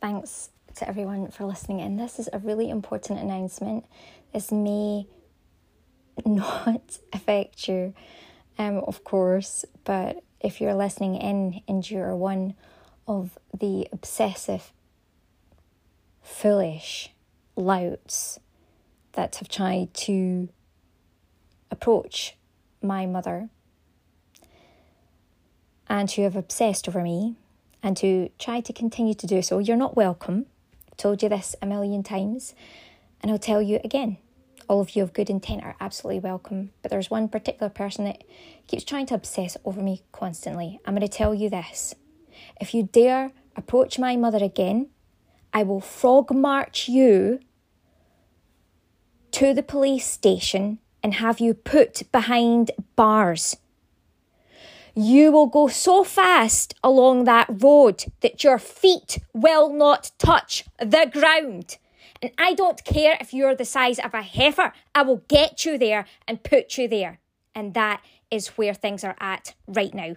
thanks to everyone for listening in. This is a really important announcement. This may not affect you, um, of course, but if you're listening in and you're one of the obsessive, foolish louts that have tried to approach my mother and who have obsessed over me and to try to continue to do so, you're not welcome. I've told you this a million times, and I'll tell you again. All of you of good intent are absolutely welcome, but there's one particular person that keeps trying to obsess over me constantly. I'm going to tell you this. If you dare approach my mother again, I will frog march you to the police station and have you put behind bars. You will go so fast along that road that your feet will not touch the ground. And I don't care if you're the size of a heifer, I will get you there and put you there. And that is where things are at right now.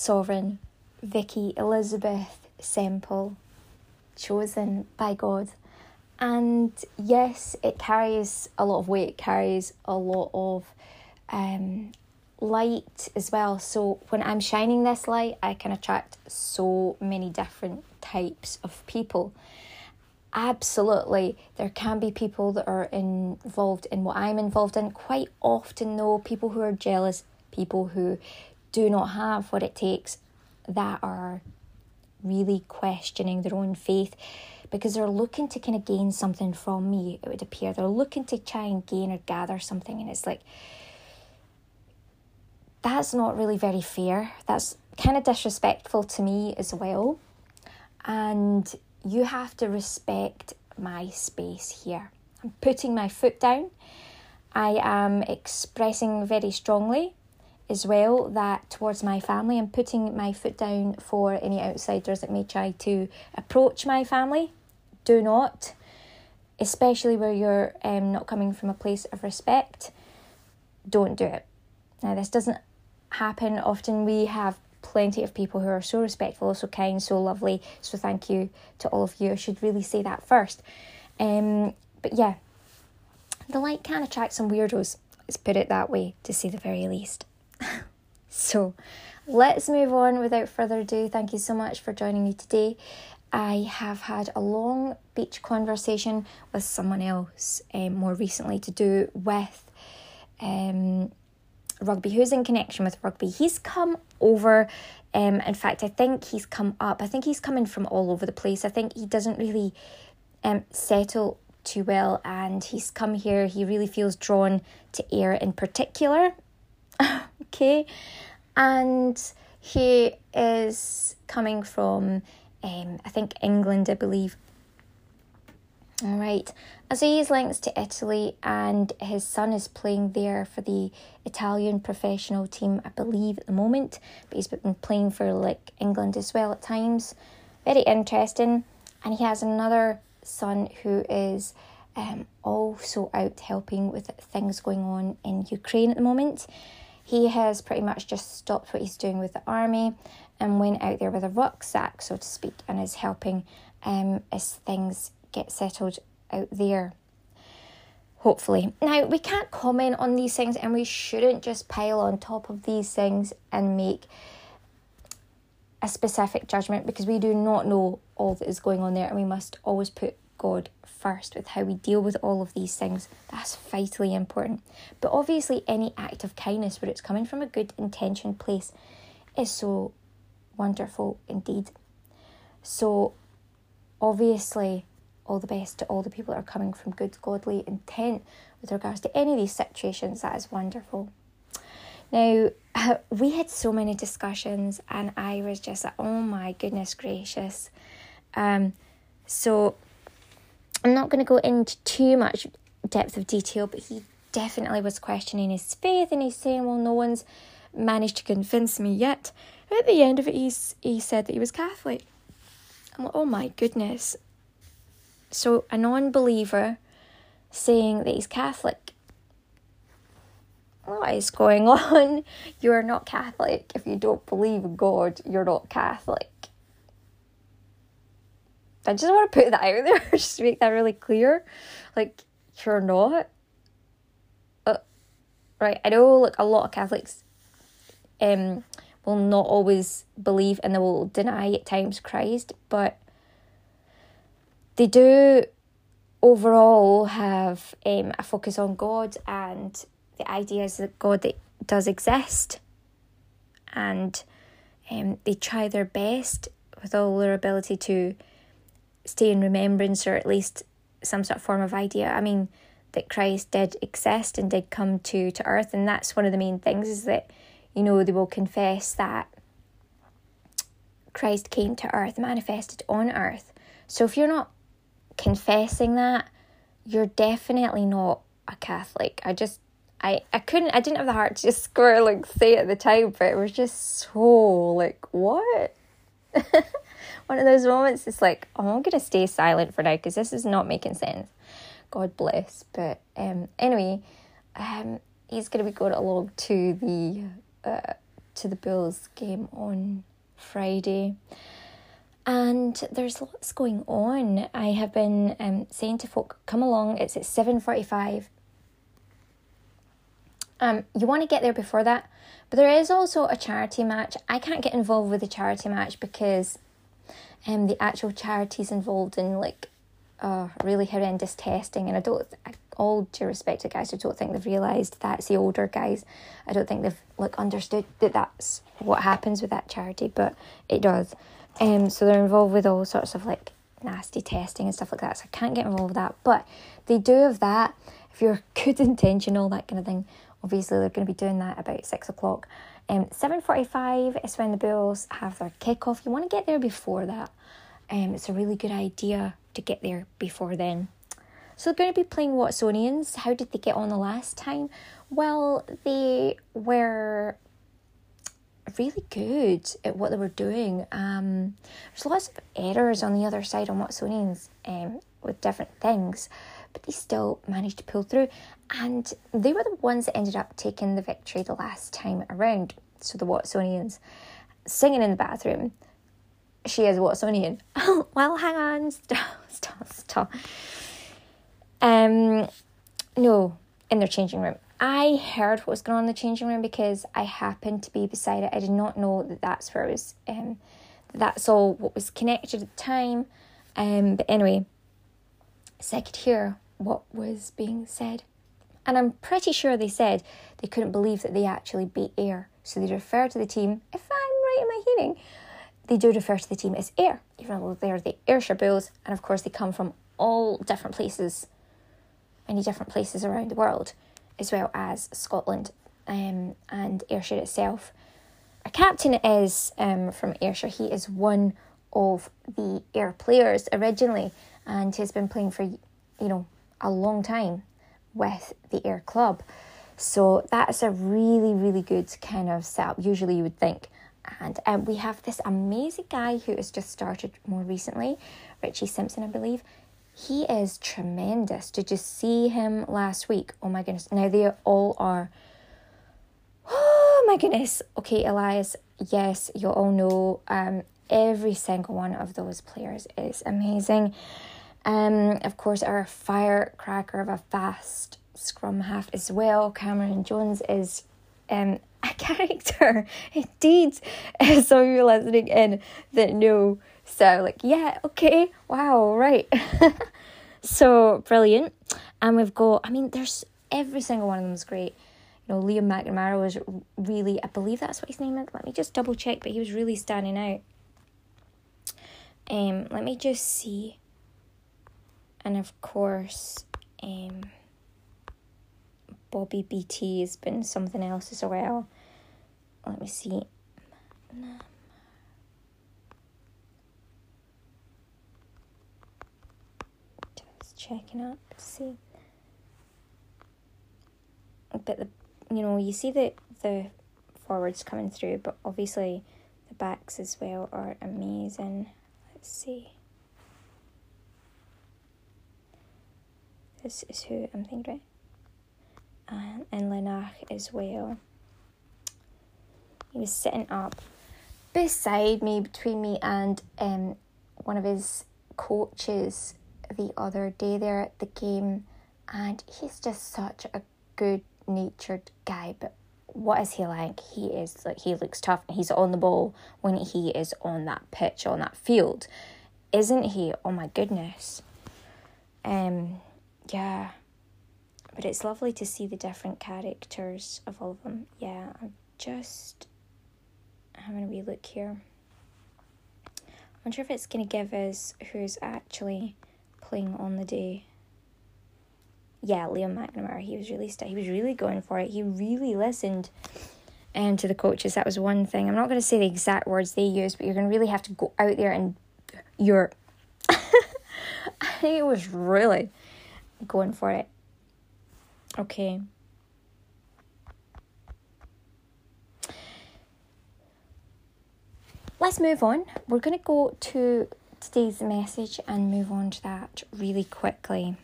Sovereign, Vikki Elizabeth Semple, chosen by God. And yes, it carries a lot of weight, it carries a lot of um, light as well. So when I'm shining this light, I can attract so many different types of people. Absolutely, there can be people that are involved in what I'm involved in. Quite often, though, people who are jealous, people who do not have what it takes that are really questioning their own faith because they're looking to kind of gain something from me, it would appear. They're looking to try and gain or gather something, and it's like, that's not really very fair. That's kind of disrespectful to me as well. And you have to respect my space here. I'm putting my foot down. I am expressing very strongly as well that towards my family I'm putting my foot down for any outsiders that may try to approach my family. Do not, especially where you're um, not coming from a place of respect. Don't do it. Now, this doesn't happen often. We have plenty of people who are so respectful, so kind, so lovely. So, thank you to all of you. I should really say that first. Um, but yeah, the light can attract some weirdos. Let's put it that way, to say the very least. so let's move on without further ado. Thank you so much for joining me today. I have had a long beach conversation with someone else um, more recently to do with um, rugby, who's in connection with rugby. He's come over. Um, in fact, I think he's come up. I think he's coming from all over the place. I think he doesn't really um, settle too well, and he's come here. He really feels drawn to Ayr in particular, okay? And he is coming from, um, I think, England, I believe. All right. Has links to Italy, and his son is playing there for the Italian professional team, I believe, at the moment. But he's been playing for like England as well at times. Very interesting. And he has another son who is um, also out helping with things going on in Ukraine at the moment. He has pretty much just stopped what he's doing with the army and went out there with a rucksack, so to speak, and is helping um, as things get settled out there. Hopefully. Now, we can't comment on these things and we shouldn't just pile on top of these things and make a specific judgment because we do not know all that is going on there and we must always put God first with how we deal with all of these things. That's vitally important. But obviously, any act of kindness where it's coming from a good intention place is so wonderful indeed. So, obviously, all the best to all the people that are coming from good, godly intent with regards to any of these situations. That is wonderful. Now, we had so many discussions, and I was just like, oh my goodness gracious. Um, so, I'm not going to go into too much depth of detail, but he definitely was questioning his faith, and he's saying, well, no one's managed to convince me yet. At the end of it, he's, he said that he was Catholic. I'm like, oh my goodness. So, a non believer saying that he's Catholic. What is going on? You are not Catholic. If you don't believe God, you're not Catholic. I just want to put that out there, just to make that really clear. Like, you're not. Uh, right, I know like a lot of Catholics um will not always believe and they will deny at times Christ, but they do overall have um, a focus on God and the ideas that God does exist, and um, they try their best with all their ability to stay in remembrance or at least some sort of form of idea. I mean, that Christ did exist and did come to, to earth, and that's one of the main things is that, you know, they will confess that Christ came to earth, manifested on earth. So if you're not confessing that, you're definitely not a Catholic. I just I, I couldn't I didn't have the heart to just square like say at the time, but it was just so like what? One of those moments it's like, oh, I'm gonna stay silent for now because this is not making sense. God bless. But um anyway, um he's gonna be going along to the uh to the Bulls game on Friday and there's lots going on. I have been um, saying to folk, come along. It's at seven forty-five. Um, you want to get there before that, but there is also a charity match. I can't get involved with the charity match because, um, the actual charities involved in like, uh, really horrendous testing, and I don't. All due respect to guys, who don't think they've realised that's the older guys. I don't think they've like understood that that's what happens with that charity, but it does. Um, so they're involved with all sorts of like nasty testing and stuff like that. So I can't get involved with that. But they do have that. If you're good intention, all that kind of thing. Obviously, they're going to be doing that about six o'clock. Um, seven forty-five is when the Bulls have their kickoff. You want to get there before that. Um, it's a really good idea to get there before then. So they're going to be playing Watsonians. How did they get on the last time? Well, they were really good at what they were doing. Um, there's lots of errors on the other side on Watsonians um, with different things, but they still managed to pull through. And they were the ones that ended up taking the victory the last time around. So the Watsonians singing in the bathroom. She is Watsonian. well, hang on, stop, stop, stop. Um, no, in their changing room. I heard what was going on in the changing room because I happened to be beside it. I did not know that that's where it was. Um, that's all what was connected at the time. Um, but anyway, so I could hear what was being said, and I'm pretty sure they said they couldn't believe that they actually beat Ayr. So they refer to the team. If I'm right in my hearing, they do refer to the team as Ayr, even though they're the Ayrshire Bulls, and of course they come from all different places, many different places around the world as well as Scotland um, and Ayrshire itself. Our captain is um, from Ayrshire. He is one of the Ayr players originally and he's been playing for, you know, a long time with the Ayr club. So that's a really, really good kind of setup, usually you would think. And um, we have this amazing guy who has just started more recently, Richie Simpson, I believe he is tremendous. Did you see him last week? Oh my goodness. Now they all are. Oh my goodness. Okay, Elias, yes, you all know um, every single one of those players is amazing. Um, of course, our firecracker of a fast scrum half as well, Cameron Jones, is um, a character. Indeed, some of you listening in that know so, like, yeah, okay, wow, right. so brilliant. And we've got, I mean, there's every single one of them is great. You know, Liam McNamara was really, I believe that's what his name is. Let me just double check, but he was really standing out. Um, let me just see. And of course, um, Bobby Beattie has been something else as well. Let me see. Just checking up, see. But the, you know, you see the the forwards coming through, but obviously the backs as well are amazing. Let's see. This is who I'm thinking, right? And, and Lenach as well. He was sitting up beside me, between me and um, one of his coaches the other day there at the game, and he's just such a good natured guy. But what is he like? He is like he looks tough and he's on the ball when he is on that pitch, on that field. Isn't he? Oh my goodness. Um yeah. But it's lovely to see the different characters of all of them. Yeah, I'm just having a wee look here. I wonder if it's going to give us who's actually playing on the day. Yeah, Liam McNamara. He was really he was really going for it. He really listened um, to the coaches. That was one thing. I'm not going to say the exact words they used, but you're going to really have to go out there and you're. I think it was really going for it. Okay. let's move on. We're going to go to today's message and move on to that really quickly.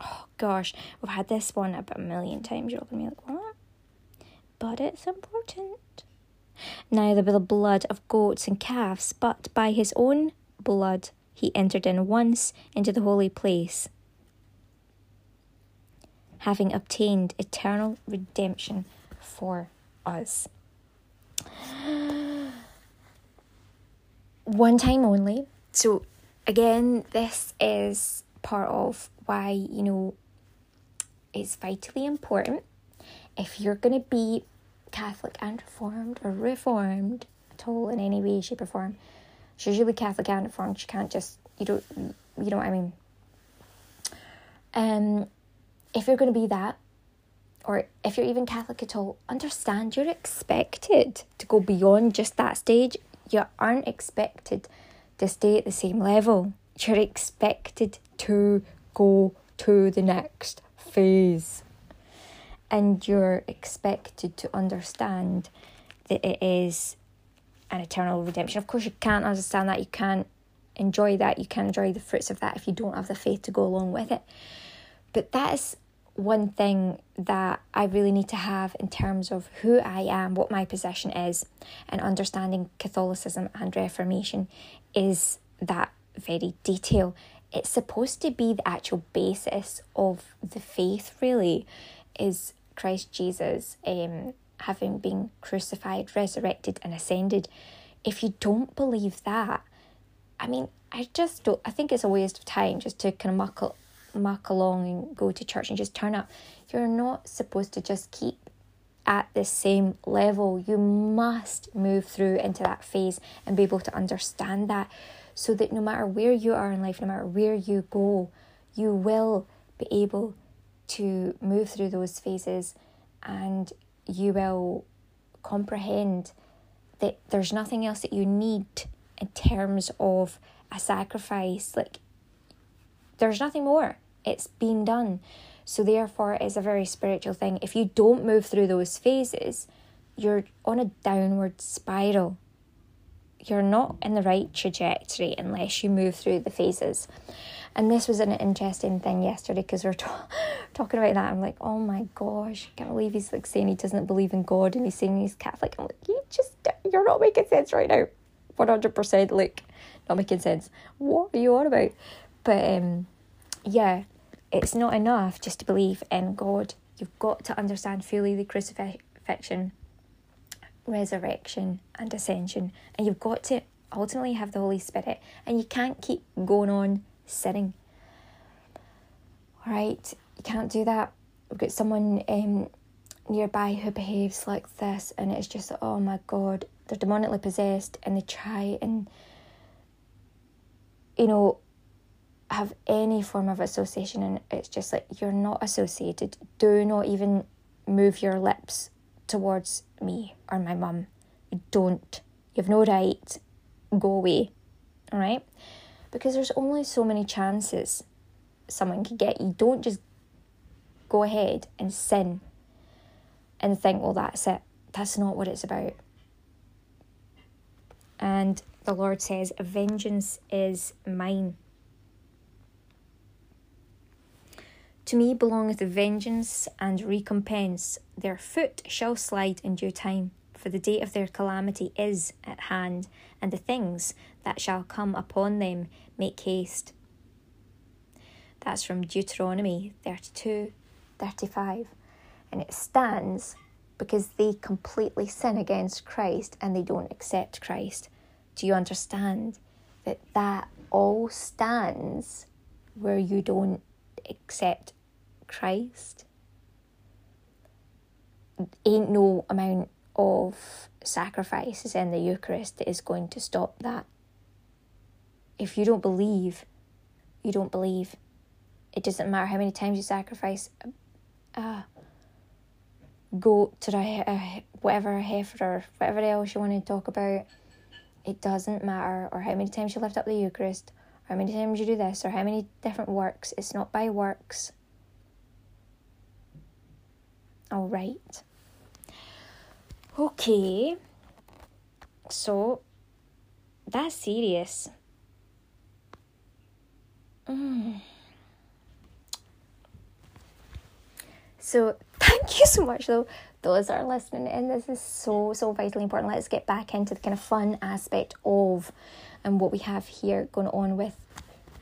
Oh gosh, we've had this one about a million times. You're going to be like, what? But it's important. Neither by the blood of goats and calves, but by his own blood he entered in once into the holy place having obtained eternal redemption for us. One time only. So, again, this is part of why, you know, it's vitally important if you're going to be Catholic and Reformed or Reformed at all in any way, shape, or form. She's usually Catholic and Reformed. She can't just, you don't, you know what I mean. Um, if you're going to be that, or if you're even Catholic at all, understand you're expected to go beyond just that stage. You aren't expected to stay at the same level. You're expected to go to the next phase. And you're expected to understand that it is an eternal redemption. Of course, you can't understand that. You can't enjoy that. You can't enjoy the fruits of that if you don't have the faith to go along with it. But that is one thing that I really need to have in terms of who I am, what my position is, and understanding Catholicism and Reformation is that very detail. It's supposed to be the actual basis of the faith, really, is Christ Jesus um, having been crucified, resurrected, and ascended. If you don't believe that, I mean, I just don't, I think it's a waste of time just to kind of muckle muck along and go to church and just turn up. You're not supposed to just keep at the same level. You must move through into that phase and be able to understand that so that no matter where you are in life, no matter where you go, you will be able to move through those phases and you will comprehend that there's nothing else that you need in terms of a sacrifice. Like, there's nothing more it's been done. So, therefore, it's a very spiritual thing. If you don't move through those phases, you're on a downward spiral. You're not in the right trajectory unless you move through the phases. And this was an interesting thing yesterday because we are ta- talking about that. I'm like, oh my gosh, I can't believe he's like saying he doesn't believe in God and he's saying he's Catholic. I'm like, you just, you're not making sense right now. 100% like, not making sense. What are you on about? But um, yeah, it's not enough just to believe in God. You've got to understand fully the crucifixion, resurrection, and ascension. And you've got to ultimately have the Holy Spirit, and you can't keep going on sinning. All right, you can't do that. We've got someone um, nearby who behaves like this, and it's just, oh my God, they're demonically possessed, and they try and, you know, have any form of association, and it's just like you're not associated. Do not even move your lips towards me or my mum. Don't. You have no right. Go away. All right? Because there's only so many chances someone could get you. Don't just go ahead and sin and think, well, that's it. That's not what it's about. And the Lord says, Vengeance is mine. To me belongeth vengeance and recompense. Their foot shall slide in due time, for the day of their calamity is at hand, and the things that shall come upon them make haste. That's from Deuteronomy 32 35. And it stands because they completely sin against Christ and they don't accept Christ. Do you understand that that all stands where you don't accept Christ? Ain't no amount of sacrifices in the Eucharist that is going to stop that. If you don't believe, you don't believe. It doesn't matter how many times you sacrifice a, a goat or a, a, whatever, a heifer or whatever else you want to talk about. It doesn't matter, or how many times you lift up the Eucharist, or how many times you do this, or how many different works. It's not by works. All right. Okay. So that's serious. So thank you so much though. Those that are listening and this is so so vitally important. Let's get back into the kind of fun aspect of and what we have here going on with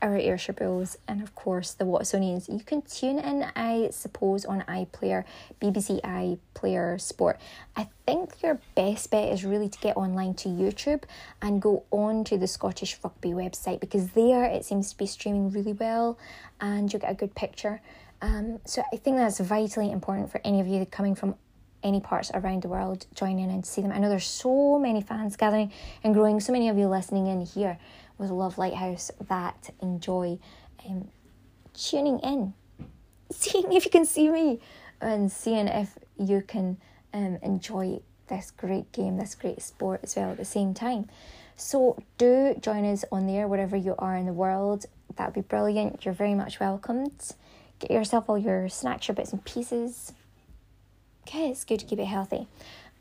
our Ayrshire Bulls and of course the Watsonians. You can tune in, I suppose, on iPlayer, BBC iPlayer Sport. I think your best bet is really to get online to YouTube and go on to the Scottish Rugby website because there it seems to be streaming really well and you'll get a good picture. Um, so I think that's vitally important for any of you coming from any parts around the world join in and see them. I know there's so many fans gathering and growing, so many of you listening in here with Love Lighthouse that enjoy um, tuning in, seeing if you can see me, and seeing if you can um, enjoy this great game, this great sport as well at the same time. So do join us on there wherever you are in the world. That would be brilliant. You're very much welcomed. Get yourself all your snacks, your bits and pieces. Okay, it's good to keep it healthy.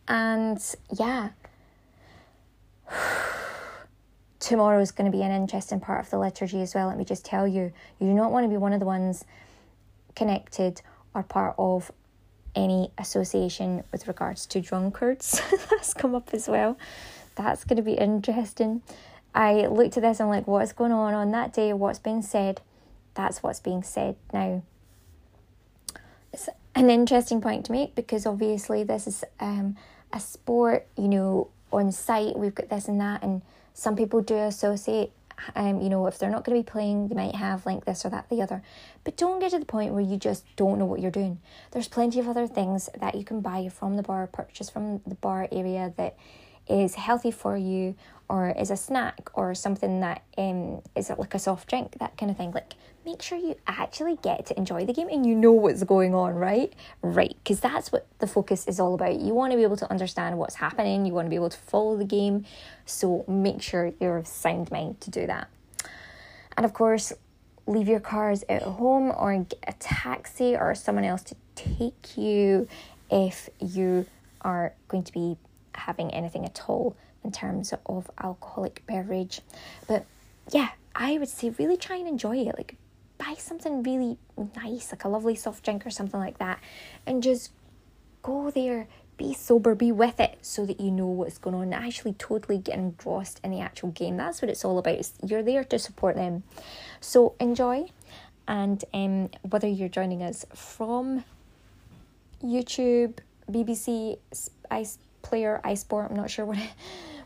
And yeah, tomorrow is going to be an interesting part of the liturgy as well. Let me just tell you, you do not want to be one of the ones connected or part of any association with regards to drunkards. That's come up as well. That's going to be interesting. I looked at this and I'm like, what's going on on that day? What's being said? That's what's being said now. It's an interesting point to make because obviously this is um, a sport, you know, on site we've got this and that, and some people do associate. Um, you know, if they're not going to be playing, they might have like this or that, the other. But don't get to the point where you just don't know what you're doing. There's plenty of other things that you can buy from the bar, purchase from the bar area that is healthy for you, or is a snack, or something that um, is like a soft drink, that kind of thing. Like make sure you actually get to enjoy the game and you know what's going on, right? Right, because that's what the focus is all about. You want to be able to understand what's happening, you want to be able to follow the game, so make sure you're of sound mind to do that. And of course, leave your cars at home or get a taxi or someone else to take you if you are going to be having anything at all in terms of alcoholic beverage. But yeah, I would say really try and enjoy it. Like buy something really nice, like a lovely soft drink or something like that, and just go there, be sober, be with it so that you know what's going on, actually totally get engrossed in the actual game. That's what it's all about. You're there to support them. So enjoy. And um, whether you're joining us from YouTube, BBC, Ice player, iSport. I'm not sure what one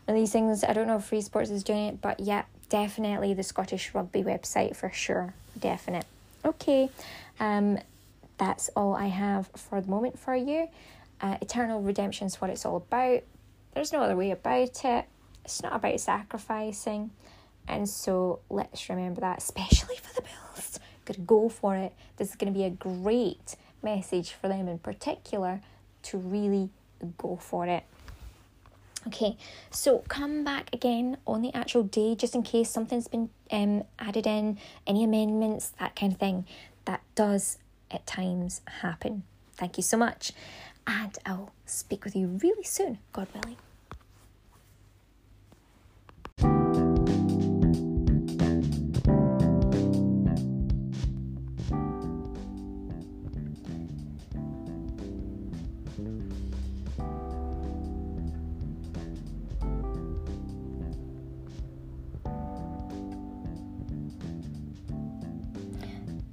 of these things. I don't know if Free Sports is doing it, but yeah, definitely the Scottish Rugby website for sure. Definite. Okay, um, that's all I have for the moment for you. Uh, eternal redemption is what it's all about. There's no other way about it. It's not about sacrificing. And so let's remember that, especially for the Bills. Gotta go for it. This is to be a great message for them in particular to really go for it. Okay, so come back again on the actual day just in case something's been um, added in, any amendments, that kind of thing. That does at times happen. Thank you so much, and I'll speak with you really soon, God willing.